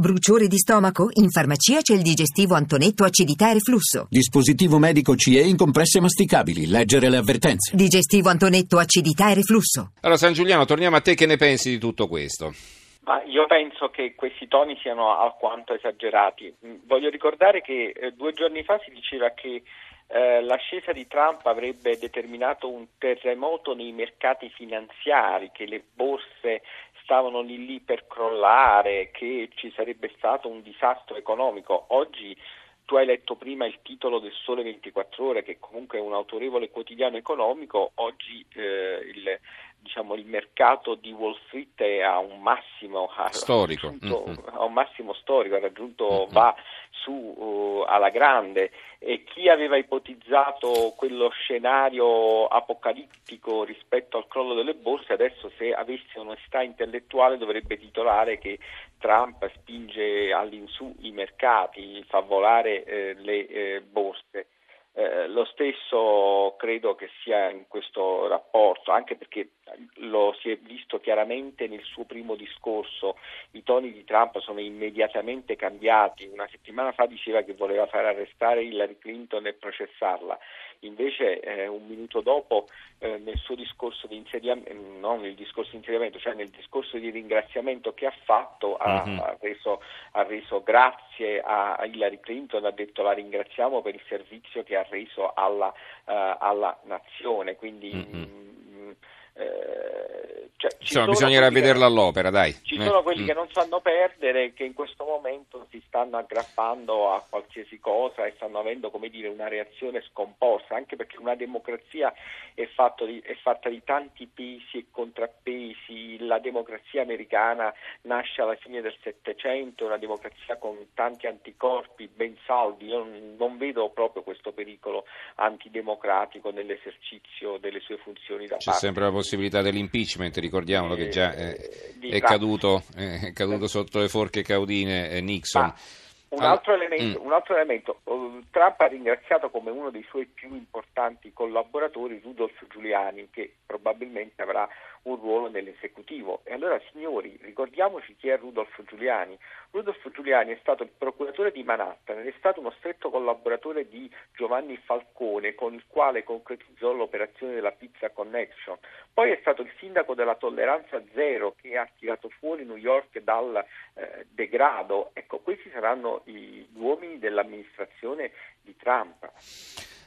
Bruciore di stomaco? In farmacia c'è il digestivo Antonetto acidità e reflusso. Dispositivo medico CE in compresse masticabili. Leggere le avvertenze. Digestivo Antonetto acidità e reflusso. Allora, San Giuliano, torniamo a te. Che ne pensi di tutto questo? Ma io penso che questi toni siano alquanto esagerati. Mm, voglio ricordare che eh, due giorni fa si diceva che eh, l'ascesa di Trump avrebbe determinato un terremoto nei mercati finanziari, che le borse stavano lì lì per crollare, che ci sarebbe stato un disastro economico. Oggi tu hai letto prima il titolo del Sole 24 Ore, che comunque è un autorevole quotidiano economico, oggi eh, il, diciamo, il, mercato di Wall Street è a un massimo storico, raggiunto, mm-hmm. a un massimo storico, ha raggiunto, mm-hmm. va su uh, alla grande e chi aveva ipotizzato quello scenario apocalittico rispetto al crollo delle borse adesso se avesse onestà intellettuale dovrebbe titolare che Trump spinge all'insù i mercati, fa volare eh, le eh, borse. Eh, lo stesso credo che sia in questo rapporto, anche perché lo si è visto chiaramente nel suo primo discorso, i toni di Trump sono immediatamente cambiati, una settimana fa diceva che voleva far arrestare Hillary Clinton e processarla, invece eh, un minuto dopo eh, nel suo discorso di insediamento, non nel discorso di insediamento, cioè nel discorso di ringraziamento che ha fatto, ha, mm-hmm. ha, reso, ha reso, grazie a Hillary Clinton, ha detto la ringraziamo per il servizio che ha reso alla, uh, alla nazione, quindi mm-hmm. Mh, eh, cioè, Insomma, bisognerà vederla che, all'opera, dai. Ci eh. sono quelli mm. che non sanno perdere, che in questo momento si stanno aggrappando a qualsiasi cosa e stanno avendo, come dire, una reazione scomposta, anche perché una democrazia è, di, è fatta di tanti pesi e contrappesi. La democrazia americana nasce alla fine del Settecento, è una democrazia con tanti anticorpi ben saldi. Io non, non vedo proprio questo pericolo antidemocratico nell'esercizio delle sue funzioni da C'è parte. sempre la possibilità dell'impeachment, ricordiamolo che già eh, è, caduto, è, caduto, sotto le forche caudine eh, Nixon. Un altro, elemento, mm. un altro elemento, Trump ha ringraziato come uno dei suoi più importanti collaboratori Rudolf Giuliani, che probabilmente avrà un ruolo nell'esecutivo. E allora, signori, ricordiamoci chi è Rudolf Giuliani. Rudolf Giuliani è stato il procuratore di Manhattan ed è stato uno stretto collaboratore di Giovanni Falcone, con il quale concretizzò l'operazione della Pizza Connection. Poi è stato il sindaco della tolleranza zero che ha tirato fuori New York dal eh, degrado. Ecco, questi saranno gli uomini dell'amministrazione di Trump.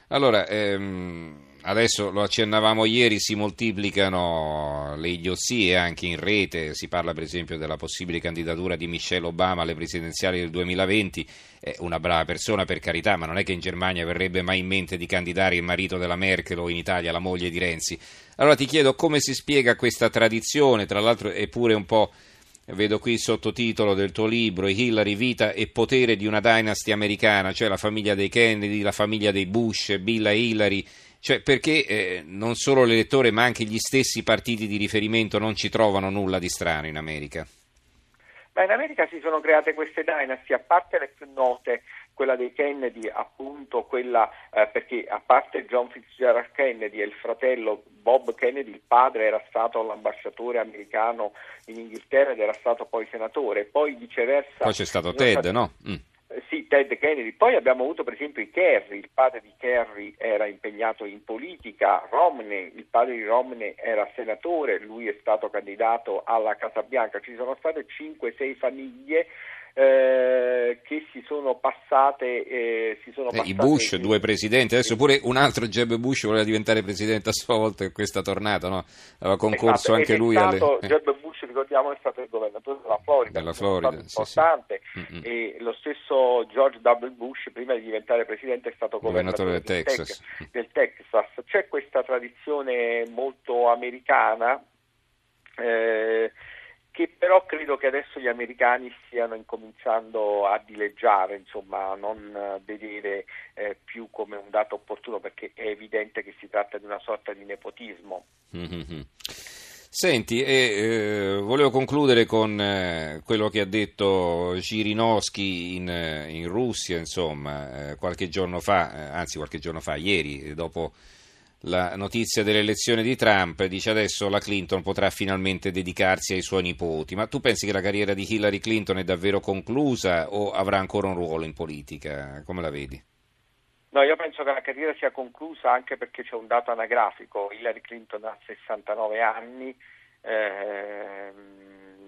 Allora, ehm, adesso lo accennavamo ieri, si moltiplicano le idiozie anche in rete, si parla per esempio della possibile candidatura di Michelle Obama alle presidenziali del 2020, è una brava persona per carità, ma non è che in Germania verrebbe mai in mente di candidare il marito della Merkel o in Italia la moglie di Renzi. Allora ti chiedo come si spiega questa tradizione, tra l'altro è pure un po' vedo qui il sottotitolo del tuo libro, Hillary, vita e potere di una dynasty americana, cioè la famiglia dei Kennedy, la famiglia dei Bush, Bill e Hillary, cioè perché eh, non solo l'elettore ma anche gli stessi partiti di riferimento non ci trovano nulla di strano in America? Ma in America si sono create queste dynasty, a parte le più note, quella dei Kennedy, appunto quella eh, perché a parte John Fitzgerald Kennedy e il fratello Bob Kennedy, il padre era stato l'ambasciatore americano in Inghilterra ed era stato poi senatore, poi viceversa. Poi c'è stato Ted, stati... no? Mm. Eh, sì, Ted Kennedy. Poi abbiamo avuto per esempio i Kerry, il padre di Kerry era impegnato in politica, Romney, il padre di Romney era senatore, lui è stato candidato alla Casa Bianca. Ci sono state 5-6 famiglie eh, che si sono passate, eh, si sono passate I Bush, due presidenti, adesso pure un altro Jeb Bush voleva diventare presidente a sua volta in questa tornata, no? aveva concorso esatto, anche lui. Alle... Jeb Bush, ricordiamo, è stato il governatore della Florida, della Florida sì, importante, sì. e lo stesso George W. Bush, prima di diventare presidente, è stato governatore, governatore del, Texas. Texas. del Texas. C'è questa tradizione molto americana. Eh, che però credo che adesso gli americani stiano incominciando a dileggiare, insomma, a non vedere eh, più come un dato opportuno perché è evidente che si tratta di una sorta di nepotismo. Mm-hmm. Senti, eh, volevo concludere con eh, quello che ha detto Cirinowski in, eh, in Russia, insomma, eh, qualche giorno fa, eh, anzi qualche giorno fa, ieri, dopo la notizia dell'elezione di Trump, dice adesso la Clinton potrà finalmente dedicarsi ai suoi nipoti. Ma tu pensi che la carriera di Hillary Clinton è davvero conclusa o avrà ancora un ruolo in politica? Come la vedi? No, io penso che la carriera sia conclusa anche perché c'è un dato anagrafico. Hillary Clinton ha 69 anni, eh,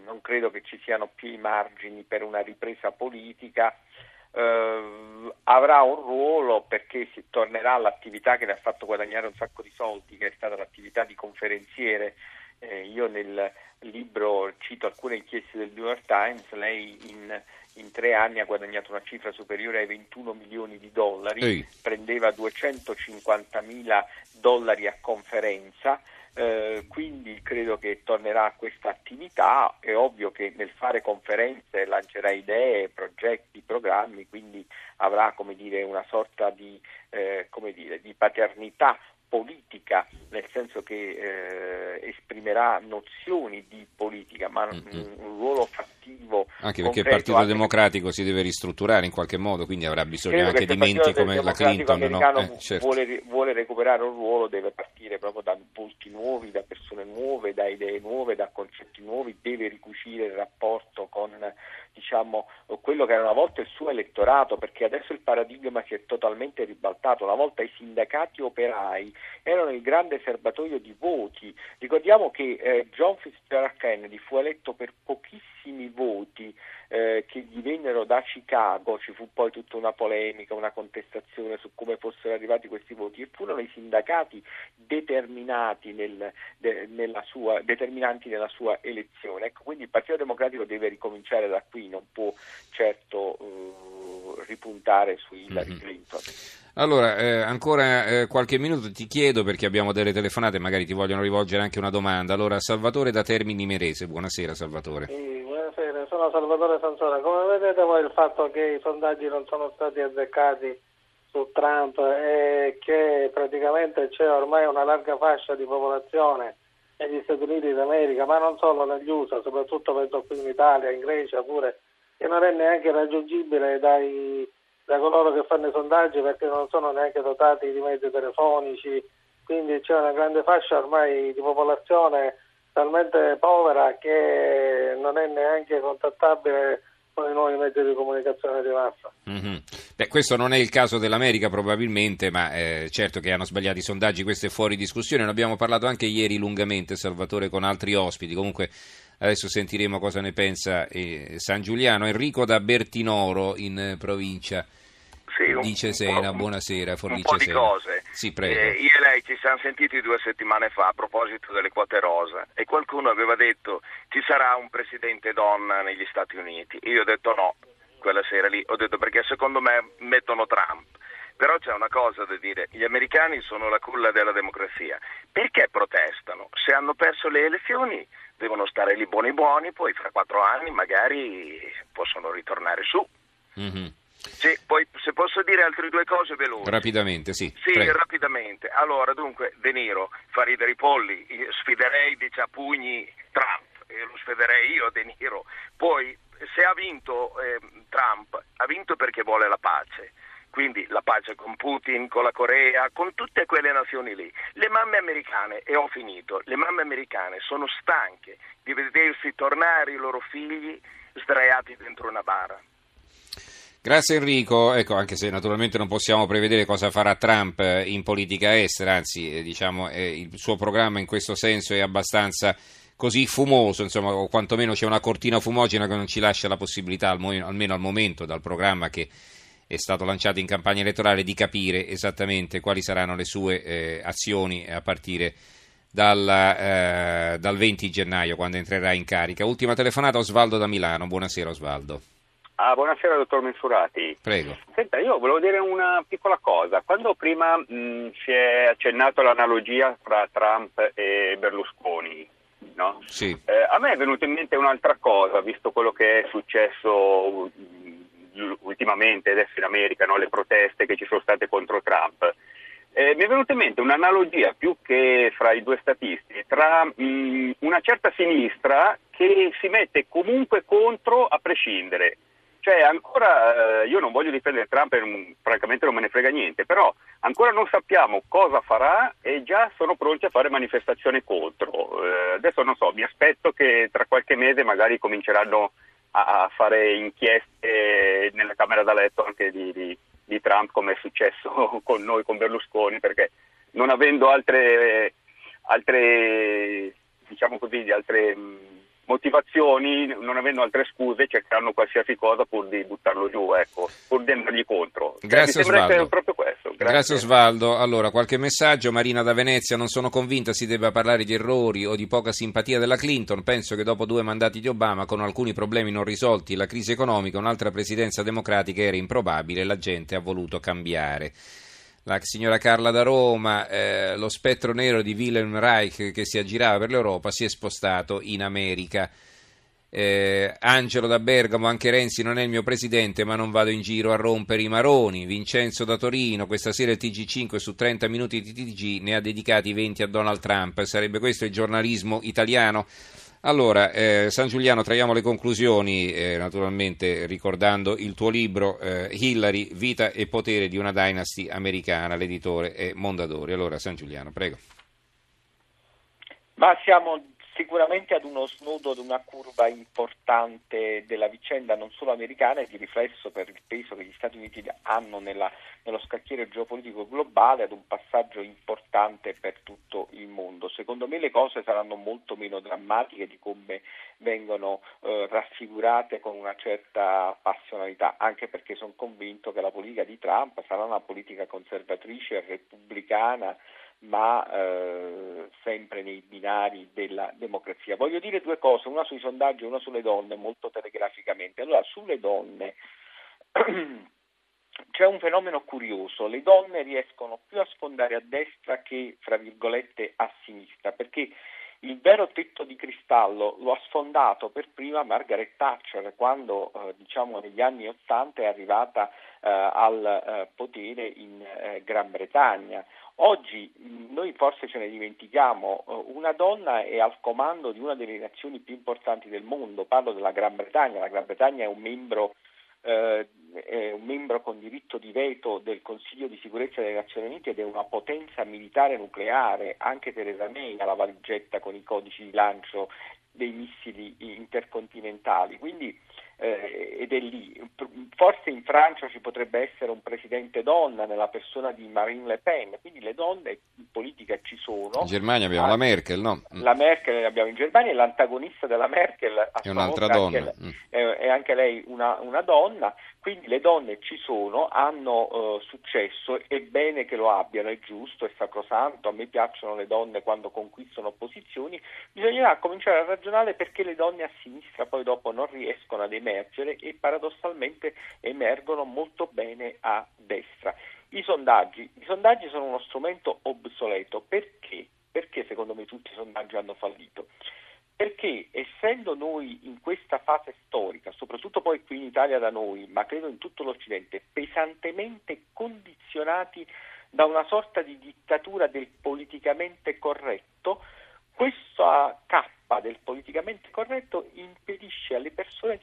non credo che ci siano più i margini per una ripresa politica eh, avrà un ruolo perché si tornerà all'attività che le ha fatto guadagnare un sacco di soldi, che è stata l'attività di conferenziere. Eh, io nel libro cito alcune inchieste del New York Times, lei in, in, tre anni ha guadagnato una cifra superiore ai 21 milioni di dollari, Ehi. prendeva 250 mila dollari a conferenza eh, quindi credo che tornerà a questa attività, è ovvio che nel fare conferenze lancerà idee, progetti, programmi, quindi avrà dire, una sorta di, eh, dire, di paternità politica, nel senso che eh, esprimerà nozioni di politica, ma mm-hmm. un ruolo fattivo. Anche perché il Partito anche Democratico si deve ristrutturare in qualche modo, quindi avrà bisogno anche di menti come la Clinton. No? Eh, certo. vuole, vuole, recuperare un ruolo, deve partire proprio da volti nuovi, da persone nuove, da idee nuove, da concetti nuovi, deve ricucire il rapporto con diciamo, quello che era una volta il suo elettorato, perché adesso il paradigma si è totalmente ribaltato. Una volta i sindacati operai erano il grande serbatoio di voti. Ricordiamo che eh, John Fitzgerald Kennedy fu eletto per pochissimi voti eh, che gli vennero da Chicago, ci fu poi tutta una polemica, una contestazione su come fossero arrivati questi voti e furono i sindacati determinati nel, de, nella sua, determinanti nella sua elezione. Ecco, quindi il Partito Democratico deve ricominciare da qui, non può certo uh, ripuntare su Hillary mm-hmm. Clinton. Allora, eh, ancora eh, qualche minuto ti chiedo perché abbiamo delle telefonate, magari ti vogliono rivolgere anche una domanda. Allora, Salvatore da Termini Merese, buonasera Salvatore. Sono Salvatore Sansone. Come vedete voi il fatto che i sondaggi non sono stati azzeccati su Trump e che praticamente c'è ormai una larga fascia di popolazione negli Stati Uniti d'America, ma non solo negli USA, soprattutto penso qui in Italia, in Grecia pure, che non è neanche raggiungibile dai da coloro che fanno i sondaggi perché non sono neanche dotati di mezzi telefonici, quindi c'è una grande fascia ormai di popolazione talmente povera che non è neanche contattabile con i nuovi mezzi di comunicazione di massa. Mm-hmm. Beh, questo non è il caso dell'America probabilmente, ma eh, certo che hanno sbagliato i sondaggi, questo è fuori discussione. Ne abbiamo parlato anche ieri lungamente, Salvatore, con altri ospiti. Comunque adesso sentiremo cosa ne pensa eh, San Giuliano. Enrico da Bertinoro in eh, provincia sì, un, dice Sena, un, buonasera, Forlice un po' di Sena. cose. Sì, prego. Eh, io e lei ci siamo sentiti due settimane fa a proposito delle quote rosa e qualcuno aveva detto ci sarà un presidente donna negli Stati Uniti. Io ho detto no, quella sera lì, ho detto perché secondo me mettono Trump. Però c'è una cosa da dire, gli americani sono la culla della democrazia. Perché protestano? Se hanno perso le elezioni devono stare lì buoni buoni, poi fra quattro anni magari possono ritornare su. Mm-hmm. Sì, poi se posso dire altre due cose veloci. Rapidamente, sì. Sì, Prego. rapidamente. Allora, dunque, De Niro fa ridere i polli, sfiderei dice a pugni Trump, e lo sfiderei io De Niro. Poi, se ha vinto eh, Trump, ha vinto perché vuole la pace. Quindi la pace con Putin, con la Corea, con tutte quelle nazioni lì. Le mamme americane, e ho finito, le mamme americane sono stanche di vedersi tornare i loro figli sdraiati dentro una bara. Grazie Enrico, ecco, anche se naturalmente non possiamo prevedere cosa farà Trump eh, in politica estera, anzi eh, diciamo, eh, il suo programma in questo senso è abbastanza così fumoso, insomma, o quantomeno c'è una cortina fumogena che non ci lascia la possibilità, almeno al momento, dal programma che è stato lanciato in campagna elettorale, di capire esattamente quali saranno le sue eh, azioni a partire dal, eh, dal 20 gennaio, quando entrerà in carica. Ultima telefonata, Osvaldo da Milano. Buonasera Osvaldo. Ah, buonasera dottor Mensurati. Prego. Senta, io volevo dire una piccola cosa. Quando prima mh, si è accennato l'analogia tra Trump e Berlusconi, no? sì. eh, a me è venuta in mente un'altra cosa, visto quello che è successo ultimamente adesso in America, no? le proteste che ci sono state contro Trump. Eh, mi è venuta in mente un'analogia più che fra i due statisti, tra mh, una certa sinistra che si mette comunque contro a prescindere Cioè, ancora, eh, io non voglio difendere Trump, e francamente non me ne frega niente, però ancora non sappiamo cosa farà e già sono pronti a fare manifestazioni contro. Eh, adesso non so, mi aspetto che tra qualche mese magari cominceranno a, a fare inchieste nella Camera da letto anche di, di, di Trump, come è successo con noi, con Berlusconi, perché non avendo altre, altre diciamo così, altre motivazioni, non avendo altre scuse, cercheranno qualsiasi cosa pur di buttarlo giù, ecco, pur di andargli contro. Cioè, Grazie sembra Osvaldo. proprio questo. Grazie. Grazie Osvaldo. Allora, qualche messaggio. Marina da Venezia, non sono convinta si debba parlare di errori o di poca simpatia della Clinton. Penso che dopo due mandati di Obama, con alcuni problemi non risolti, la crisi economica, un'altra presidenza democratica era improbabile la gente ha voluto cambiare. La signora Carla da Roma, eh, lo spettro nero di Wilhelm Reich che si aggirava per l'Europa si è spostato in America. Eh, Angelo da Bergamo, anche Renzi non è il mio presidente, ma non vado in giro a rompere i maroni. Vincenzo da Torino, questa sera il TG5 su 30 minuti di TG ne ha dedicati 20 a Donald Trump. Sarebbe questo il giornalismo italiano? Allora, eh, San Giuliano, traiamo le conclusioni, eh, naturalmente ricordando il tuo libro eh, Hillary, vita e potere di una dynasty americana, l'editore è Mondadori. Allora, San Giuliano, prego. Ma siamo sicuramente ad uno snodo, ad una curva importante della vicenda non solo americana e di riflesso per il peso che gli Stati Uniti hanno nella, nello scacchiere geopolitico globale, ad un passaggio importante per tutto il mondo. Secondo me le cose saranno molto meno drammatiche di come vengono eh, raffigurate con una certa passionalità, anche perché sono convinto che la politica di Trump sarà una politica conservatrice repubblicana ma eh, sempre nei binari della democrazia. Voglio dire due cose, una sui sondaggi e una sulle donne, molto telegraficamente. Allora, sulle donne c'è un fenomeno curioso, le donne riescono più a sfondare a destra che, fra virgolette, a sinistra, perché il vero tetto di cristallo lo ha sfondato per prima Margaret Thatcher quando eh, diciamo negli anni Ottanta è arrivata eh, al eh, potere in eh, Gran Bretagna. Oggi noi forse ce ne dimentichiamo, eh, una donna è al comando di una delle nazioni più importanti del mondo, parlo della Gran Bretagna, la Gran Bretagna è un membro eh, è un membro con diritto di veto del Consiglio di sicurezza delle Nazioni Unite ed è una potenza militare nucleare, anche Theresa May ha la valigetta con i codici di lancio dei missili intercontinentali, quindi eh, ed è lì. Forse in Francia ci potrebbe essere un presidente donna nella persona di Marine Le Pen, quindi le donne in politica ci sono. In Germania abbiamo ah, la Merkel, no? La Merkel abbiamo in Germania e l'antagonista della Merkel è un'altra donna. Anche, mm. è, è, anche lei una, una, donna, quindi le donne ci sono, hanno uh, successo, è bene che lo abbiano, è giusto, è sacrosanto, a me piacciono le donne quando conquistano posizioni, bisognerà cominciare a ragionare perché le donne a sinistra poi dopo non riescono ad emergere e paradossalmente emergono molto bene a destra. I sondaggi, I sondaggi sono uno strumento obsoleto perché? Perché secondo me tutti i sondaggi hanno fallito? Perché essendo noi in questa fase storica, soprattutto poi qui in Italia da noi, ma credo in tutto l'Occidente, pesantemente condizionati da una sorta di dittatura del politicamente corretto, questa cappa del politicamente corretto impedisce alle persone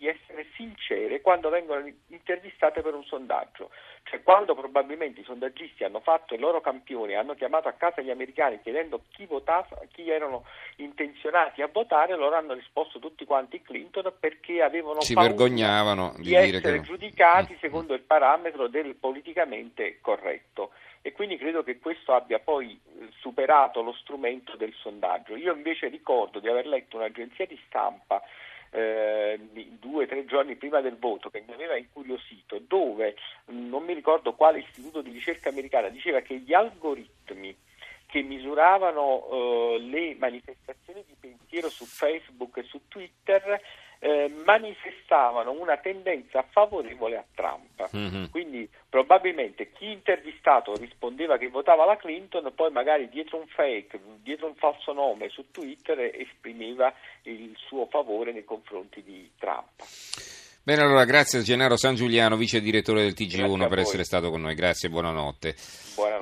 quando vengono intervistate per un sondaggio. Cioè quando probabilmente i sondaggisti hanno fatto il loro campione, hanno chiamato a casa gli americani chiedendo chi votava, chi erano intenzionati a votare, loro hanno risposto tutti quanti Clinton perché avevano si vergognavano di, di essere che... giudicati Mm. secondo il parametro del politicamente corretto e quindi credo che questo abbia poi eh, superato lo strumento del sondaggio. Io invece ricordo di aver letto un'agenzia di stampa eh, due o tre giorni prima del voto che mi aveva incuriosito, dove non mi ricordo quale istituto di ricerca americana diceva che gli algoritmi che misuravano eh, le manifestazioni di pensiero su Facebook e su Twitter eh, manifestavano una tendenza favorevole a Trump. Mhm. Quindi probabilmente chi intervistato rispondeva che votava la Clinton, poi magari dietro un fake, dietro un falso nome su Twitter esprimeva il suo favore nei confronti di Trump. Bene, allora grazie a Gennaro San Giuliano, vice direttore del TG1 Grazie a per essere stato con noi. Grazie e buonanotte. Buonanotte.